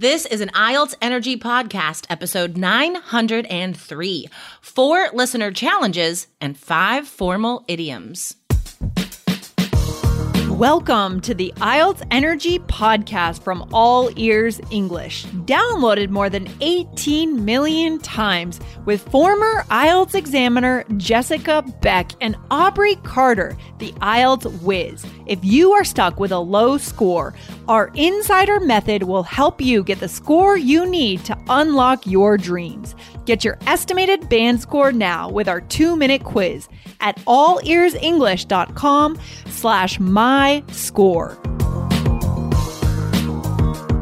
This is an IELTS Energy Podcast, episode 903. Four listener challenges and five formal idioms. Welcome to the IELTS Energy Podcast from All Ears English, downloaded more than 18 million times with former IELTS examiner Jessica Beck and Aubrey Carter, the IELTS whiz. If you are stuck with a low score, our insider method will help you get the score you need to unlock your dreams. Get your estimated band score now with our two-minute quiz at allearsenglish.com slash my score.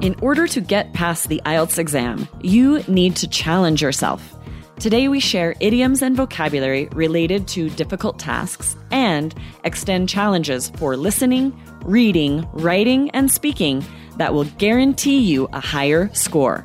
In order to get past the IELTS exam, you need to challenge yourself. Today, we share idioms and vocabulary related to difficult tasks and extend challenges for listening, reading, writing, and speaking that will guarantee you a higher score.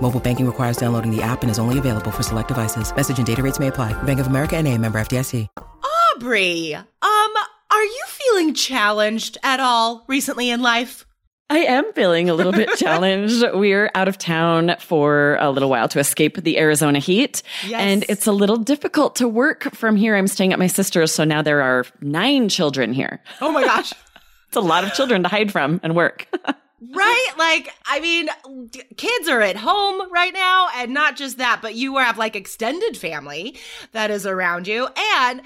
Mobile banking requires downloading the app and is only available for select devices. Message and data rates may apply. Bank of America and a member FDIC. Aubrey, um, are you feeling challenged at all recently in life? I am feeling a little bit challenged. We're out of town for a little while to escape the Arizona heat. Yes. And it's a little difficult to work from here. I'm staying at my sister's. So now there are nine children here. Oh my gosh. It's a lot of children to hide from and work. Right? Like, I mean, kids are at home right now, and not just that, but you have like extended family that is around you. And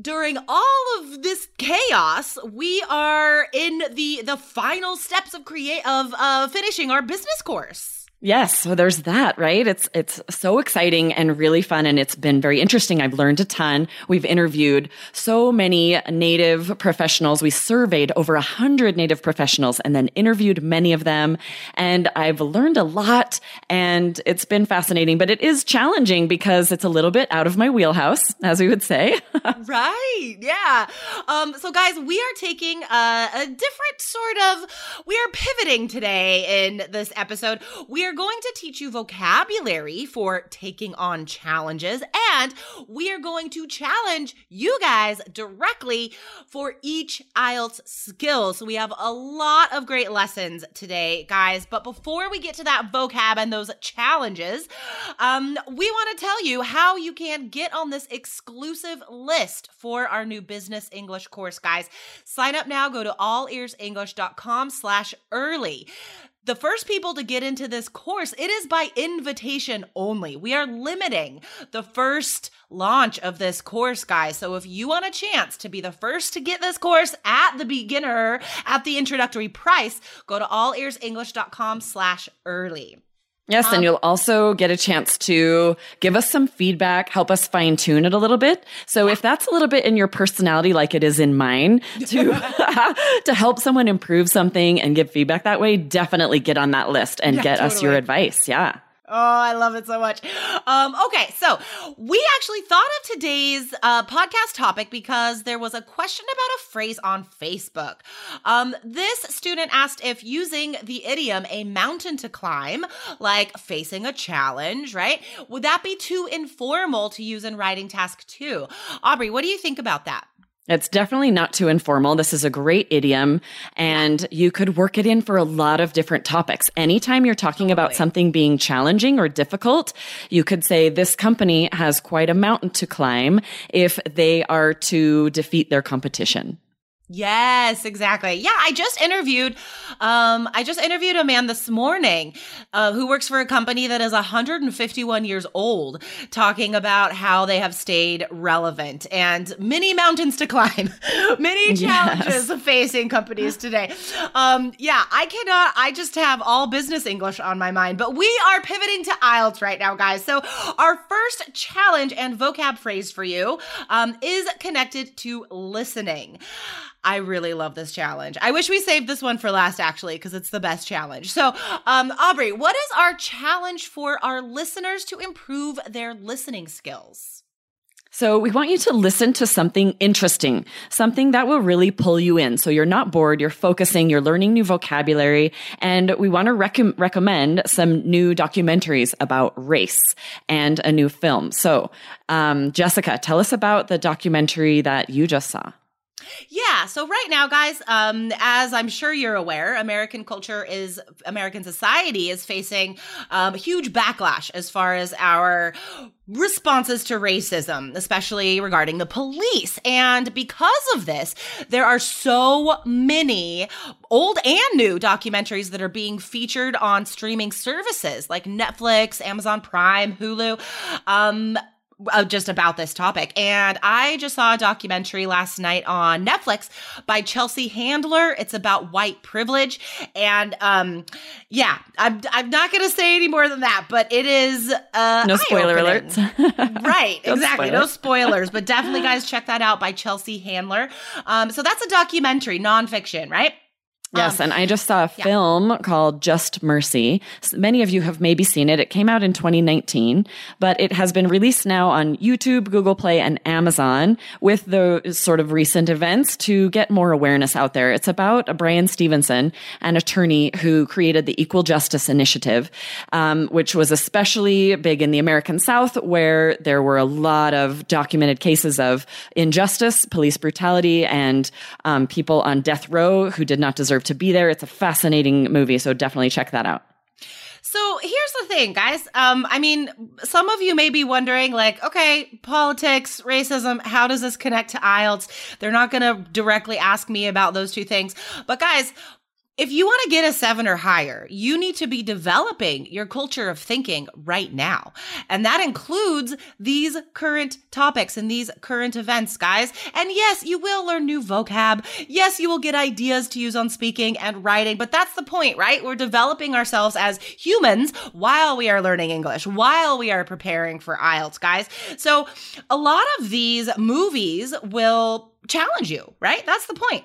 during all of this chaos, we are in the the final steps of create of uh, finishing our business course. Yes, so there's that, right? It's it's so exciting and really fun and it's been very interesting. I've learned a ton. We've interviewed so many native professionals. We surveyed over a hundred native professionals and then interviewed many of them. And I've learned a lot and it's been fascinating, but it is challenging because it's a little bit out of my wheelhouse, as we would say. right. Yeah. Um, so guys, we are taking a, a different sort of, we are pivoting today in this episode. We are going to teach you vocabulary for taking on challenges and we are going to challenge you guys directly for each IELTS skill. So we have a lot of great lessons today, guys. But before we get to that vocab and those challenges, um, we want to tell you how you can get on this exclusive list for our new business English course, guys. Sign up now. Go to allearsenglish.com slash early. The first people to get into this course, it is by invitation only. We are limiting the first launch of this course, guys. So if you want a chance to be the first to get this course at the beginner, at the introductory price, go to allearsenglish.com slash early. Yes, and um, you'll also get a chance to give us some feedback, help us fine tune it a little bit. So if that's a little bit in your personality, like it is in mine, to to help someone improve something and give feedback that way, definitely get on that list and Yeah, get us your advice. Yeah. Oh, I love it so much. Um, okay, so we actually thought of today's uh, podcast topic because there was a question about a phrase on Facebook. Um, this student asked if using the idiom a mountain to climb, like facing a challenge, right? Would that be too informal to use in writing task two? Aubrey, what do you think about that? It's definitely not too informal. This is a great idiom and you could work it in for a lot of different topics. Anytime you're talking about something being challenging or difficult, you could say this company has quite a mountain to climb if they are to defeat their competition. Yes, exactly. Yeah, I just interviewed um I just interviewed a man this morning uh, who works for a company that is 151 years old talking about how they have stayed relevant and many mountains to climb. many challenges facing companies today. Um yeah, I cannot I just have all business English on my mind, but we are pivoting to IELTS right now, guys. So our first challenge and vocab phrase for you um, is connected to listening. I really love this challenge. I wish we saved this one for last, actually, because it's the best challenge. So, um, Aubrey, what is our challenge for our listeners to improve their listening skills? So we want you to listen to something interesting, something that will really pull you in. So you're not bored, you're focusing, you're learning new vocabulary. And we want to rec- recommend some new documentaries about race and a new film. So, um, Jessica, tell us about the documentary that you just saw. Yeah. So right now, guys, um, as I'm sure you're aware, American culture is American society is facing um, huge backlash as far as our responses to racism, especially regarding the police. And because of this, there are so many old and new documentaries that are being featured on streaming services like Netflix, Amazon Prime, Hulu. Um, uh, just about this topic. And I just saw a documentary last night on Netflix by Chelsea Handler. It's about white privilege. And um, yeah, I'm, I'm not going to say any more than that, but it is. Uh, no spoiler alerts. right, exactly. No spoilers, but definitely, guys, check that out by Chelsea Handler. Um, so that's a documentary, nonfiction, right? Yes, um, and I just saw a yeah. film called Just Mercy. Many of you have maybe seen it. It came out in 2019, but it has been released now on YouTube, Google Play, and Amazon with the sort of recent events to get more awareness out there. It's about a Bryan Stevenson, an attorney who created the Equal Justice Initiative, um, which was especially big in the American South, where there were a lot of documented cases of injustice, police brutality, and um, people on death row who did not deserve deserve to be there. It's a fascinating movie, so definitely check that out. So here's the thing, guys. Um, I mean, some of you may be wondering, like, okay, politics, racism, how does this connect to IELTS? They're not going to directly ask me about those two things. But guys, if you want to get a seven or higher, you need to be developing your culture of thinking right now. And that includes these current topics and these current events, guys. And yes, you will learn new vocab. Yes, you will get ideas to use on speaking and writing, but that's the point, right? We're developing ourselves as humans while we are learning English, while we are preparing for IELTS, guys. So a lot of these movies will challenge you, right? That's the point.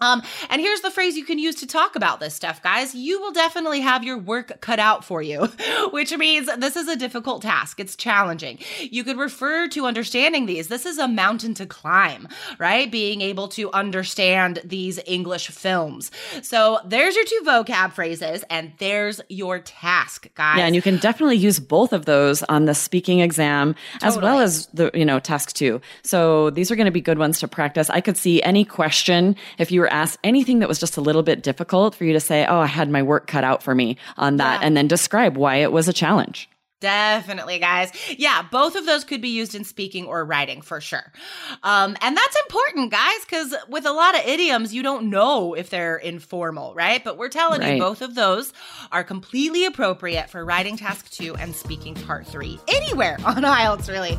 Um, and here's the phrase you can use to talk about this stuff, guys. You will definitely have your work cut out for you, which means this is a difficult task. It's challenging. You could refer to understanding these. This is a mountain to climb, right? Being able to understand these English films. So there's your two vocab phrases, and there's your task, guys. Yeah, and you can definitely use both of those on the speaking exam totally. as well as the, you know, task two. So these are going to be good ones to practice. I could see any question if you were asked anything that was just a little bit difficult for you to say, Oh, I had my work cut out for me on that, yeah. and then describe why it was a challenge. Definitely, guys. Yeah, both of those could be used in speaking or writing for sure. Um, and that's important, guys, because with a lot of idioms, you don't know if they're informal, right? But we're telling right. you both of those are completely appropriate for writing task two and speaking part three. Anywhere on IELTS, really.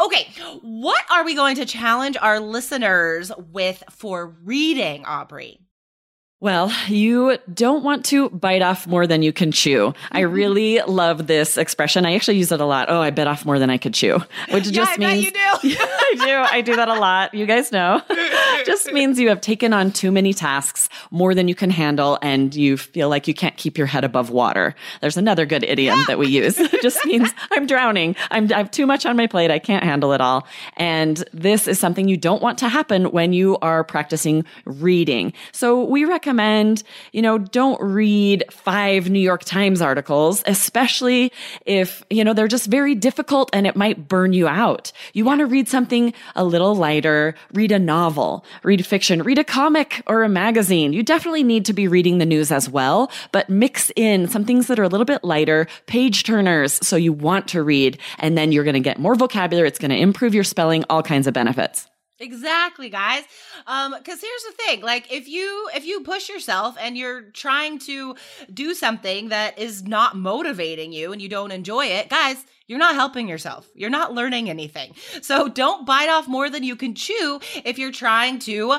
Okay, what are we going to challenge our listeners with for reading, Aubrey? Well, you don't want to bite off more than you can chew. I mm-hmm. really love this expression. I actually use it a lot. Oh, I bit off more than I could chew, which yeah, just I means you do. I do. I do that a lot. You guys know. just means you have taken on too many tasks, more than you can handle, and you feel like you can't keep your head above water. There's another good idiom yeah. that we use. It just means I'm drowning. I'm, I have too much on my plate. I can't handle it all. And this is something you don't want to happen when you are practicing reading. So we recommend recommend, you know, don't read five New York Times articles, especially if, you know, they're just very difficult and it might burn you out. You want to read something a little lighter, read a novel, read fiction, read a comic or a magazine. You definitely need to be reading the news as well, but mix in some things that are a little bit lighter, page turners. So you want to read and then you're going to get more vocabulary. It's going to improve your spelling, all kinds of benefits. Exactly, guys. Um, because here's the thing: like, if you if you push yourself and you're trying to do something that is not motivating you and you don't enjoy it, guys, you're not helping yourself. You're not learning anything. So don't bite off more than you can chew if you're trying to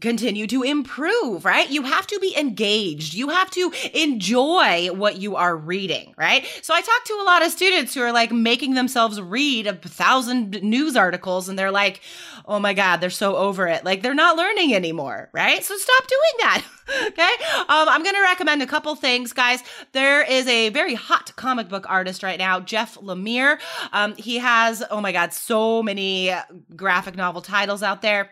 continue to improve, right? You have to be engaged. You have to enjoy what you are reading, right? So I talk to a lot of students who are like making themselves read a thousand news articles and they're like, oh my God, they're so over it. Like they're not learning anymore, right? So stop doing that. okay. Um, I'm going to recommend a couple things, guys. There is a very hot comic book artist right now, Jeff Lemire. Um, he has, oh my God, so many graphic novel titles out there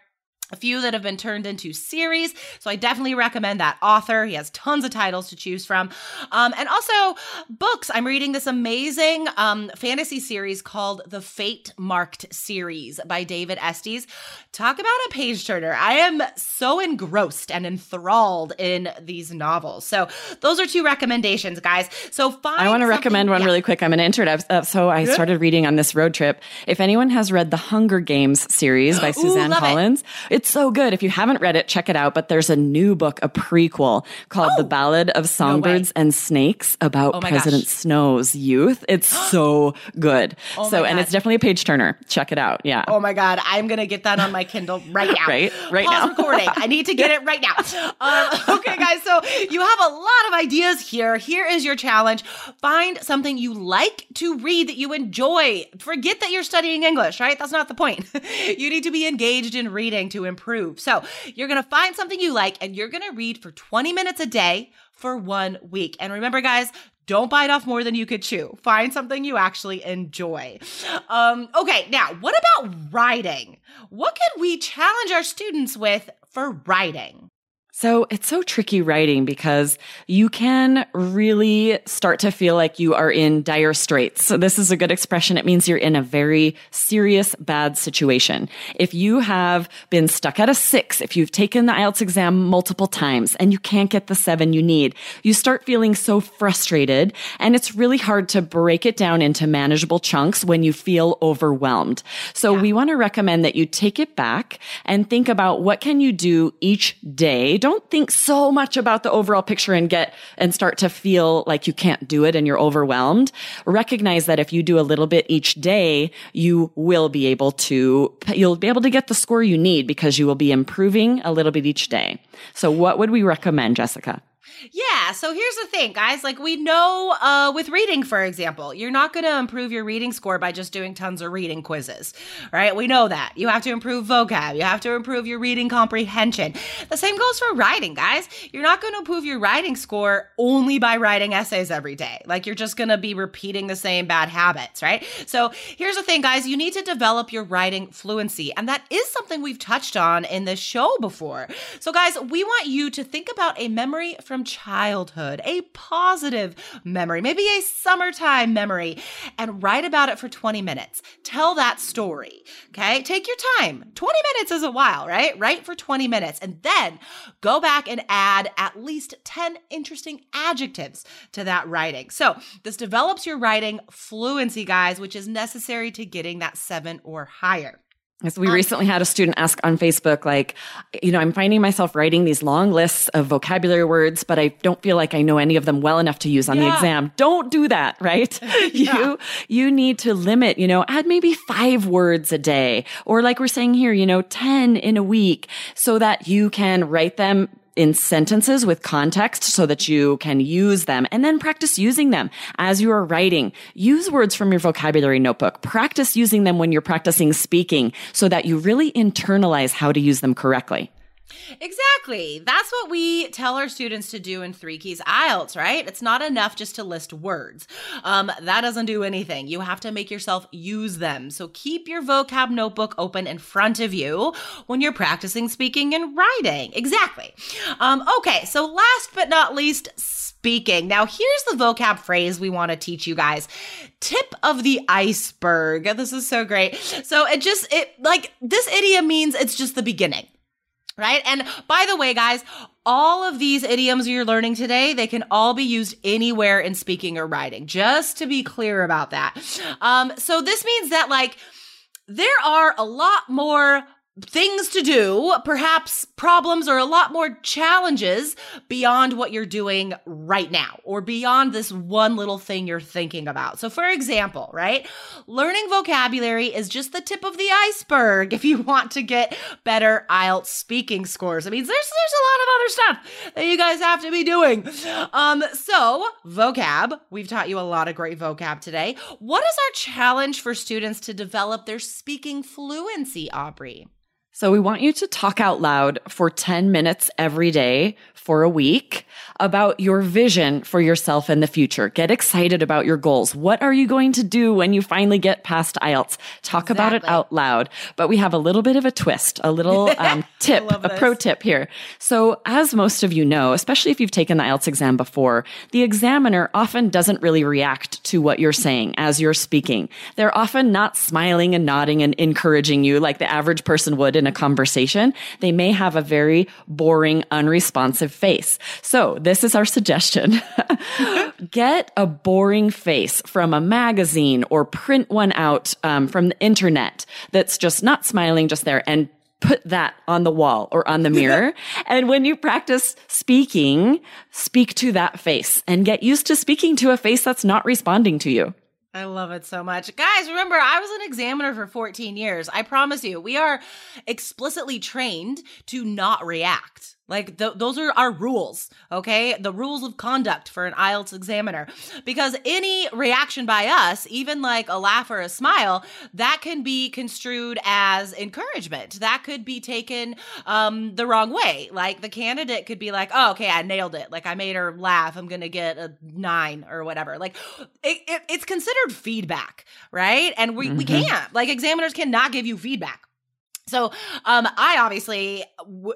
a few that have been turned into series. So I definitely recommend that author. He has tons of titles to choose from. Um, and also books. I'm reading this amazing um, fantasy series called The Fate Marked Series by David Estes. Talk about a page turner. I am so engrossed and enthralled in these novels. So those are two recommendations, guys. So find I want to recommend one yeah. really quick. I'm an it. Uh, so I started reading on this road trip. If anyone has read the Hunger Games series by Suzanne Collins. it. It's so good. If you haven't read it, check it out. But there's a new book, a prequel called The Ballad of Songbirds and Snakes about Oh President gosh. Snow's youth. It's so good. Oh so, and it's definitely a page turner. Check it out. Yeah. Oh my god, I'm gonna get that on my Kindle right now. Right? Right Pause now. recording. I need to get it right now. Um, okay, guys. So you have a lot of ideas here. Here is your challenge: find something you like to read that you enjoy. Forget that you're studying English. Right? That's not the point. you need to be engaged in reading to improve. So you're gonna find something you like, and you're gonna read for 20 minutes a day for one week. And remember, guys. Don't bite off more than you could chew. Find something you actually enjoy. Um, okay, now what about writing? What could we challenge our students with for writing? So it's so tricky writing because you can really start to feel like you are in dire straits. So this is a good expression. It means you're in a very serious, bad situation. If you have been stuck at a six, if you've taken the IELTS exam multiple times and you can't get the seven you need, you start feeling so frustrated and it's really hard to break it down into manageable chunks when you feel overwhelmed. So we want to recommend that you take it back and think about what can you do each day. Don't think so much about the overall picture and get and start to feel like you can't do it and you're overwhelmed. Recognize that if you do a little bit each day, you will be able to you'll be able to get the score you need because you will be improving a little bit each day. So what would we recommend, Jessica? Yeah, so here's the thing, guys. Like we know uh, with reading, for example, you're not going to improve your reading score by just doing tons of reading quizzes, right? We know that. You have to improve vocab. You have to improve your reading comprehension. The same goes for writing, guys. You're not going to improve your writing score only by writing essays every day. Like you're just going to be repeating the same bad habits, right? So here's the thing, guys. You need to develop your writing fluency. And that is something we've touched on in this show before. So, guys, we want you to think about a memory from childhood, a positive memory, maybe a summertime memory, and write about it for 20 minutes. Tell that story. Okay. Take your time. 20 minutes is a while, right? Write for 20 minutes and then go back and add at least 10 interesting adjectives to that writing. So this develops your writing fluency, guys, which is necessary to getting that seven or higher. Yes, we um, recently had a student ask on Facebook, like, you know, I'm finding myself writing these long lists of vocabulary words, but I don't feel like I know any of them well enough to use on the exam. Don't do that, right? You you need to limit, you know, add maybe five words a day, or like we're saying here, you know, ten in a week, so that you can write them in sentences with context so that you can use them and then practice using them as you are writing. Use words from your vocabulary notebook. Practice using them when you're practicing speaking so that you really internalize how to use them correctly. Exactly. That's what we tell our students to do in Three Keys IELTS, right? It's not enough just to list words. Um, that doesn't do anything. You have to make yourself use them. So keep your vocab notebook open in front of you when you're practicing speaking and writing. Exactly. Um, okay, so last but not least, speaking. Now, here's the vocab phrase we want to teach you guys. Tip of the iceberg. This is so great. So it just, it like this idiom means it's just the beginning right? And by the way, guys, all of these idioms you're learning today, they can all be used anywhere in speaking or writing, just to be clear about that. Um, so this means that, like, there are a lot more things to do, perhaps problems or a lot more challenges beyond what you're doing right now or beyond this one little thing you're thinking about. So, for example, right, learning vocabulary is just the tip of the iceberg if you want to get better IELTS speaking scores. I mean, there's there's a lot of other stuff that you guys have to be doing. Um, so vocab, we've taught you a lot of great vocab today. What is our challenge for students to develop their speaking fluency, Aubrey? So we want you to talk out loud for 10 minutes every day for a week about your vision for yourself in the future. Get excited about your goals. What are you going to do when you finally get past IELTS? Talk exactly. about it out loud. But we have a little bit of a twist, a little um, tip, a pro tip here. So as most of you know, especially if you've taken the IELTS exam before, the examiner often doesn't really react to what you're saying as you're speaking. They're often not smiling and nodding and encouraging you like the average person would in a conversation. They may have a very boring, unresponsive face. So this is our suggestion. Get a boring face from a magazine or print one out um, from the internet that's just not smiling, just there and put that on the wall or on the mirror. and when you practice speaking, speak to that face and get used to speaking to a face that's not responding to you. I love it so much. Guys, remember, I was an examiner for 14 years. I promise you, we are explicitly trained to not react. Like th- those are our rules, okay? The rules of conduct for an IELTS examiner. Because any reaction by us, even like a laugh or a smile, that can be construed as encouragement. That could be taken um, the wrong way. Like the candidate could be like, "Oh, okay, I nailed it. Like I made her laugh. I'm gonna get a nine or whatever." Like it, it, it's considered feedback, right? And we mm-hmm. we can't. Like examiners cannot give you feedback. So, um, I obviously,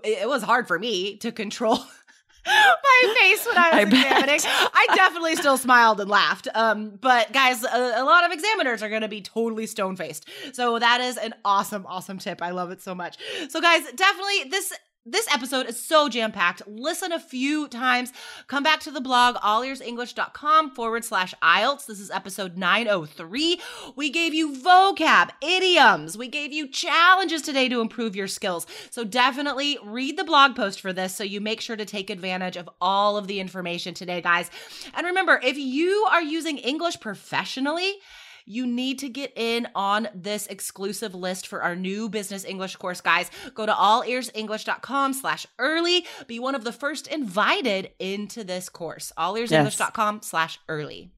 it was hard for me to control my face when I was I examining. I definitely still smiled and laughed. Um, but guys, a, a lot of examiners are going to be totally stone faced. So that is an awesome, awesome tip. I love it so much. So guys, definitely this this episode is so jam packed. Listen a few times. Come back to the blog, allearsenglish.com forward slash IELTS. This is episode 903. We gave you vocab, idioms. We gave you challenges today to improve your skills. So definitely read the blog post for this so you make sure to take advantage of all of the information today, guys. And remember, if you are using English professionally, you need to get in on this exclusive list for our new business English course, guys. Go to allearsenglish.com slash early. Be one of the first invited into this course. Allearsenglish.com slash early.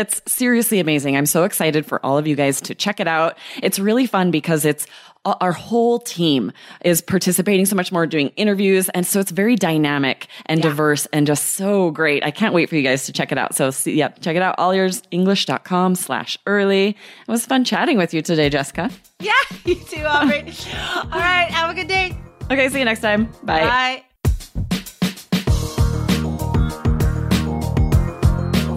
It's seriously amazing. I'm so excited for all of you guys to check it out. It's really fun because it's uh, our whole team is participating so much more doing interviews and so it's very dynamic and yeah. diverse and just so great. I can't wait for you guys to check it out. So see, yeah check it out. allearsenglish.com slash early. It was fun chatting with you today jessica. Yeah you too aubrey. All right have a good day. Okay see you next time. Bye. Bye